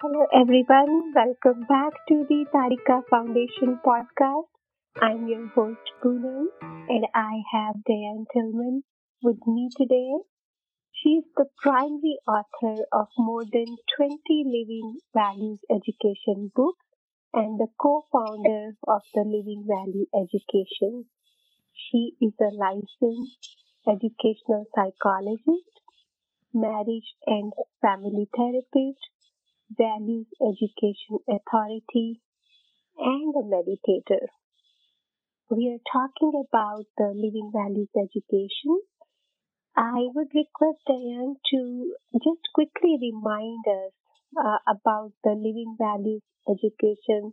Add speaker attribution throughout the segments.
Speaker 1: Hello, everyone. Welcome back to the Tarika Foundation podcast. I'm your host, Poonam, and I have Diane Tillman with me today. She's the primary author of more than 20 Living Values Education books and the co-founder of the Living Value Education. She is a licensed educational psychologist, marriage and family therapist, values education authority, and a meditator. We are talking about the living values education. I would request Diane to just quickly remind us uh, about the living values education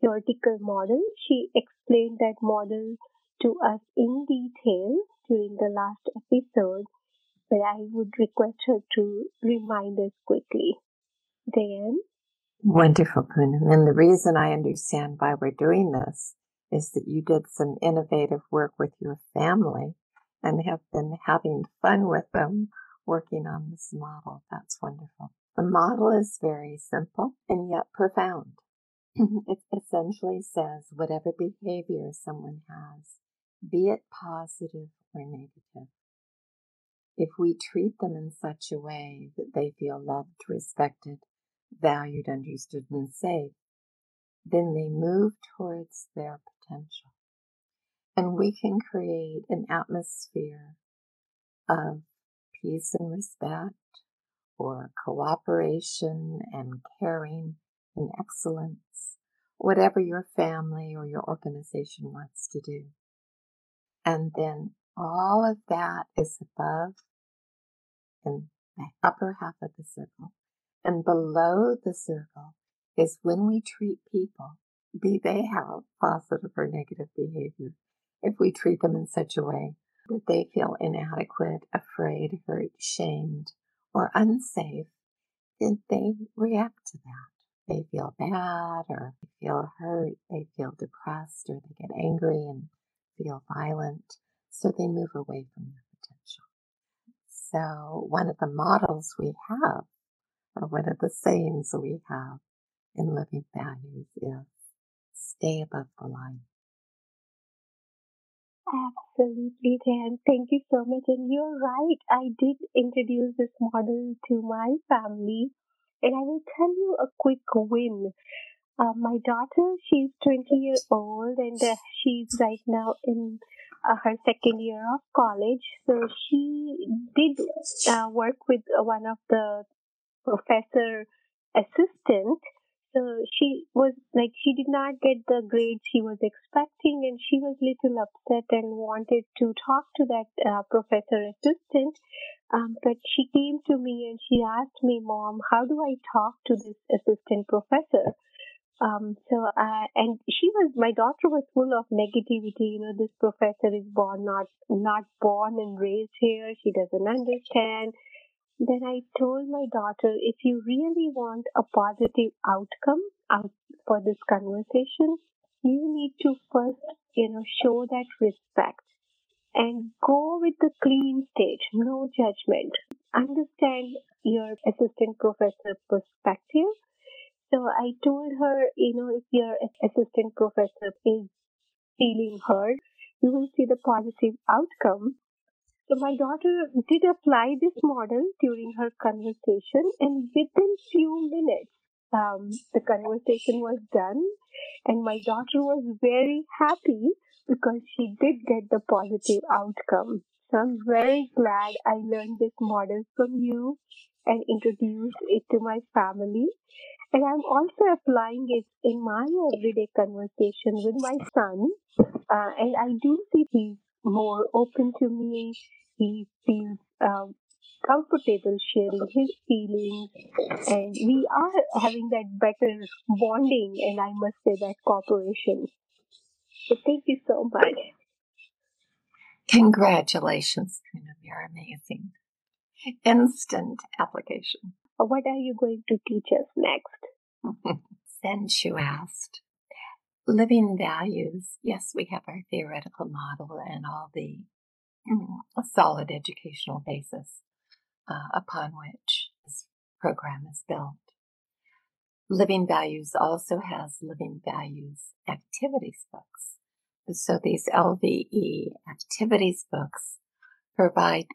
Speaker 1: theoretical model. She explained that model to us in detail during the last episode, but I would request her to remind us quickly. Diane?
Speaker 2: Wonderful, Poonam. And the reason I understand why we're doing this is that you did some innovative work with your family and have been having fun with them working on this model. That's wonderful. The model is very simple and yet profound. it essentially says whatever behavior someone has, be it positive or negative, if we treat them in such a way that they feel loved, respected, valued, understood, and safe, then they move towards their potential. And we can create an atmosphere of peace and respect, or cooperation and caring and excellence, whatever your family or your organization wants to do. And then all of that is above in the upper half of the circle. And below the circle is when we treat people, be they have positive or negative behavior, if we treat them in such a way that they feel inadequate, afraid, hurt, shamed, or unsafe, then they react to that. They feel bad or they feel hurt, they feel depressed or they get angry and feel violent. So they move away from their potential. So one of the models we have or one of the sayings we have in living values is stay above the line.
Speaker 1: Absolutely, Dan. Thank you so much. And you're right. I did introduce this model to my family. And I will tell you a quick win. Uh, my daughter, she's 20 years old and uh, she's right now in uh, her second year of college. So she did uh, work with one of the professor assistant. So she was like, she did not get the grade she was expecting, and she was little upset and wanted to talk to that uh, professor assistant. Um, but she came to me and she asked me, Mom, how do I talk to this assistant professor? Um, so, uh, and she was, my daughter was full of negativity. You know, this professor is born not, not born and raised here. She doesn't understand. Then I told my daughter, if you really want a positive outcome out for this conversation, you need to first, you know, show that respect and go with the clean stage, no judgment. Understand your assistant professor perspective. So I told her, you know, if your assistant professor is feeling hurt, you will see the positive outcome so my daughter did apply this model during her conversation, and within few minutes, um, the conversation was done, and my daughter was very happy because she did get the positive outcome. So I'm very glad I learned this model from you and introduced it to my family. And I'm also applying it in my everyday conversation with my son. Uh, and I do see he's more open to me he feels um, comfortable sharing his feelings and we are having that better bonding and I must say that cooperation. So thank you so much.
Speaker 2: Congratulations. You're amazing. Instant application.
Speaker 1: What are you going to teach us next?
Speaker 2: Since you asked, living values. Yes, we have our theoretical model and all the a solid educational basis uh, upon which this program is built. Living Values also has Living Values activities books. So these LVE activities books provide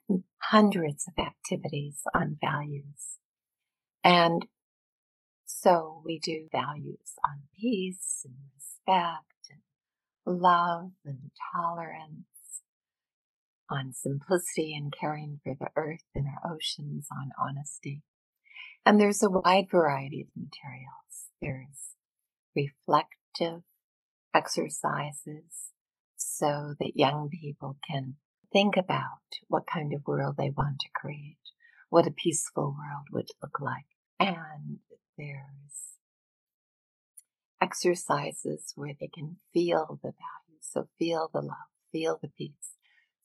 Speaker 2: hundreds of activities on values. And so we do values on peace and respect and love and tolerance, on simplicity and caring for the earth and our oceans, on honesty. And there's a wide variety of materials. There's reflective exercises so that young people can think about what kind of world they want to create, what a peaceful world would look like. And there's exercises where they can feel the value, so feel the love, feel the peace,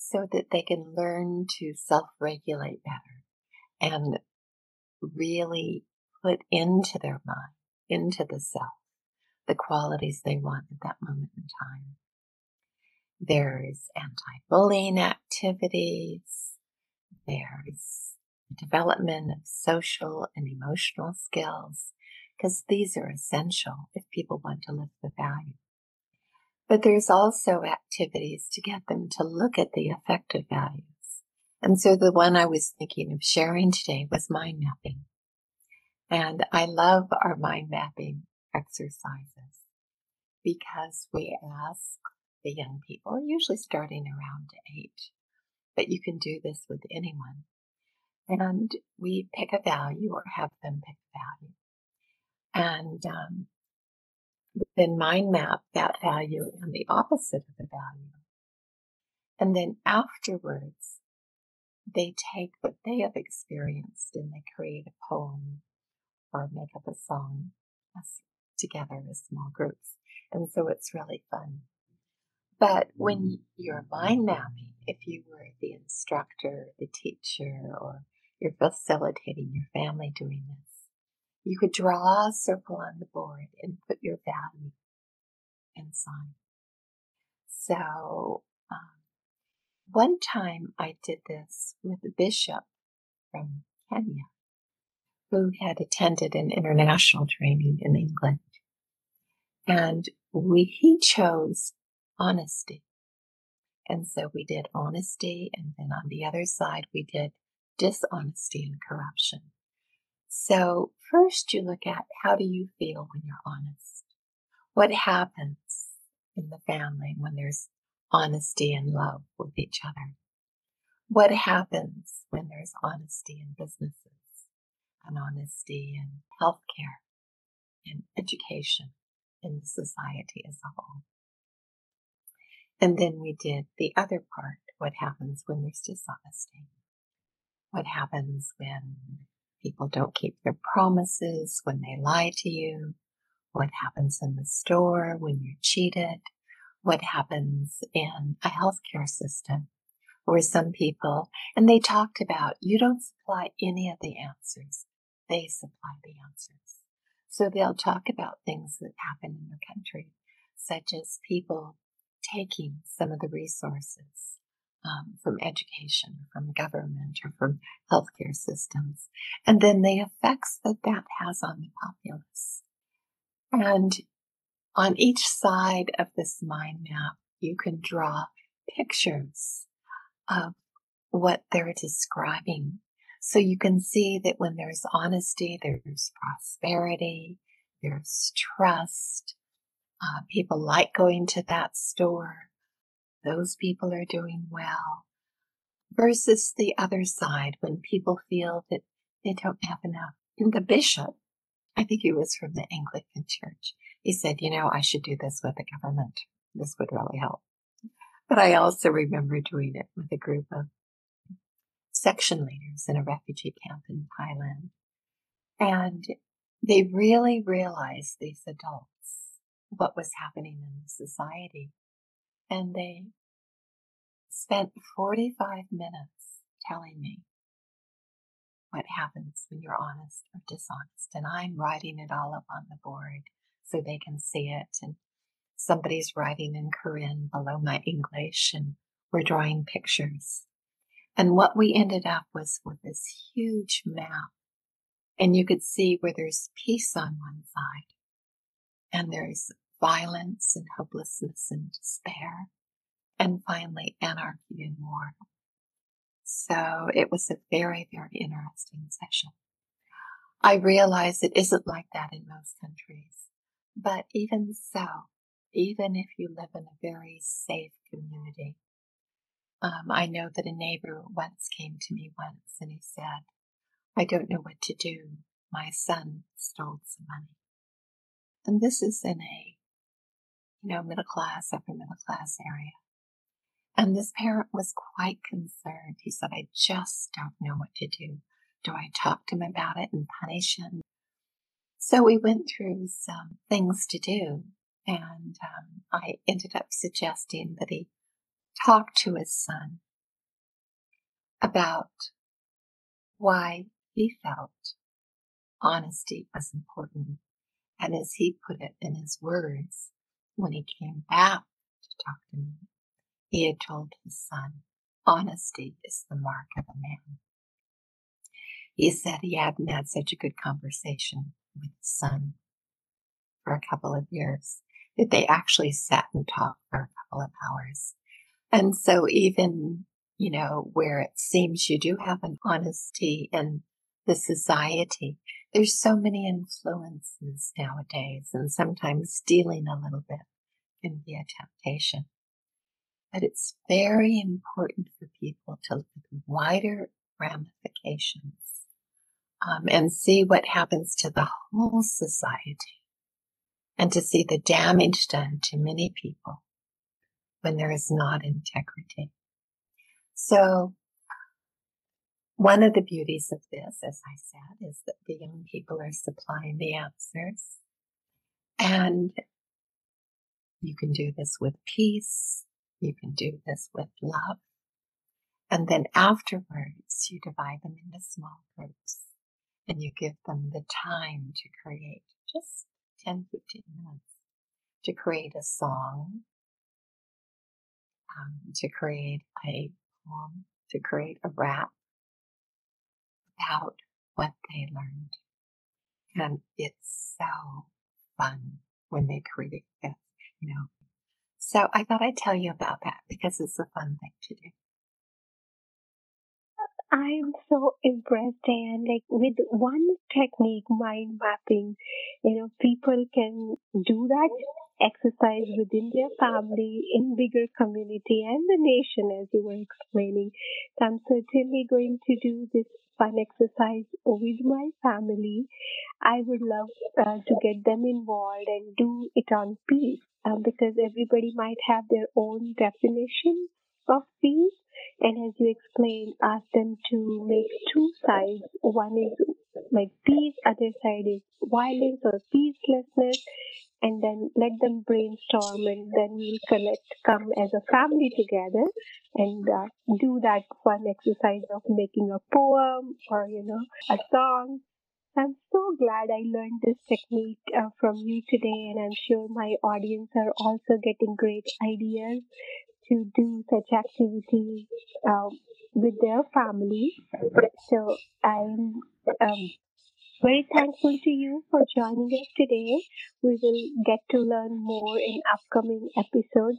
Speaker 2: so that they can learn to self regulate better and really put into their mind, into the self, the qualities they want at that moment in time. There's anti-bullying activities. There's development of social and emotional skills, because these are essential if people want to live the value. But there's also activities to get them to look at the effective values. And so the one I was thinking of sharing today was mind mapping. And I love our mind mapping exercises because we ask the young people, usually starting around eight. But you can do this with anyone. And we pick a value or have them pick a value. And um, then mind map that value and the opposite of the value. And then afterwards, they take what they have experienced and they create a poem or make up a song together as small groups. And so it's really fun. But when you're mind mapping, if you were the instructor, the teacher, or you're facilitating your family doing this, you could draw a circle on the board and put your value inside. So, um, one time I did this with a bishop from Kenya who had attended an international training in England. And we, he chose honesty. And so we did honesty, and then on the other side, we did dishonesty and corruption. So first you look at how do you feel when you're honest? What happens in the family when there's honesty and love with each other? What happens when there's honesty in businesses and honesty in healthcare and education in society as a whole? And then we did the other part what happens when there's dishonesty? What happens when people don't keep their promises, when they lie to you? What happens in the store when you're cheated? What happens in a healthcare system where some people, and they talked about you don't supply any of the answers, they supply the answers. So they'll talk about things that happen in the country, such as people taking some of the resources um, from education, from government, or from healthcare systems, and then the effects that that has on the populace. And on each side of this mind map, you can draw pictures of what they're describing. So you can see that when there's honesty, there's prosperity, there's trust, uh, people like going to that store. Those people are doing well. Versus the other side, when people feel that they don't have enough. And the bishop, I think he was from the Anglican Church, he said, you know, I should do this with the government. This would really help. But I also remember doing it with a group of section leaders in a refugee camp in Thailand. And they really realized, these adults, what was happening in the society. And they spent 45 minutes telling me what happens when you're honest or dishonest. And I'm writing it all up on the board so they can see it. And somebody's writing in Karen below my English and we're drawing pictures. And what we ended up was with this huge map And you could see where there's peace on one side and there's violence and hopelessness and despair and finally anarchy and war. So it was a very, very interesting session. I realize it isn't like that in most countries, but even so, even if you live in a very safe community, um, I know that a neighbor once came to me once and he said, I don't know what to do. My son stole some money. And this is in a, you know, middle class, upper middle class area. And this parent was quite concerned. He said, I just don't know what to do. Do I talk to him about it and punish him? So we went through some things to do. And um, I ended up suggesting that he talk to his son about why he felt honesty was important. And as he put it in his words, when he came back to talk to me, he had told his son, honesty is the mark of a man. He said he hadn't had such a good conversation with his son for a couple of years, that they actually sat and talked for a couple of hours. And so even, you know, where it seems you do have an honesty in the society, there's so many influences nowadays and sometimes stealing a little bit can be a temptation. But it's very important for people to look at wider ramifications um, and see what happens to the whole society and to see the damage done to many people when there is not integrity. So one of the beauties of this, as I said, is that the young people are supplying the answers and you can do this with peace. You can do this with love. And then afterwards, you divide them into small groups and you give them the time to create just 10, 15 minutes to create a song um, to create a poem, to create a rap about what they learned. And it's so fun when they create this, you know. So I thought I'd tell you about that because it's a fun thing to do.
Speaker 1: I'm so impressed and like with one technique, mind mapping, you know, people can do that exercise within their family, in bigger community and the nation as you were explaining. So I'm certainly going to do this fun exercise with my family. I would love uh, to get them involved and do it on peace um, because everybody might have their own definition of peace. And as you explained, ask them to make two sides. One is like peace, other side is violence or peacelessness and then let them brainstorm and then we'll collect, come as a family together and uh, do that fun exercise of making a poem or, you know, a song. I'm so glad I learned this technique uh, from you today and I'm sure my audience are also getting great ideas to do such activities um, with their family. So I'm um, very thankful to you for joining us today. We will get to learn more in upcoming episodes.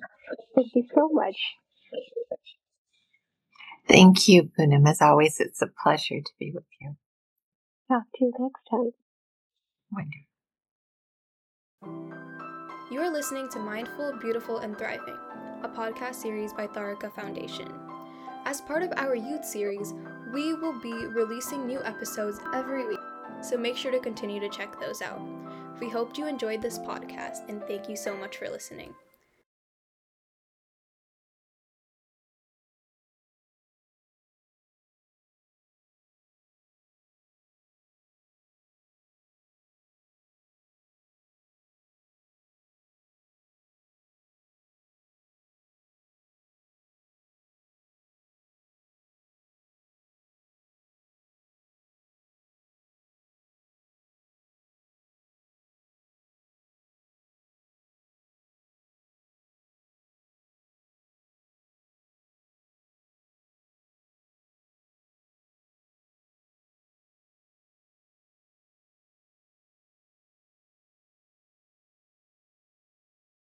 Speaker 1: Thank you so much.
Speaker 2: Thank you, Poonam. As always, it's a pleasure to be with you.
Speaker 1: Talk to you next time.
Speaker 2: Wonderful.
Speaker 3: You are listening to Mindful, Beautiful, and Thriving, a podcast series by Tharaka Foundation. As part of our youth series, we will be releasing new episodes every week so make sure to continue to check those out. We hope you enjoyed this podcast and thank you so much for listening.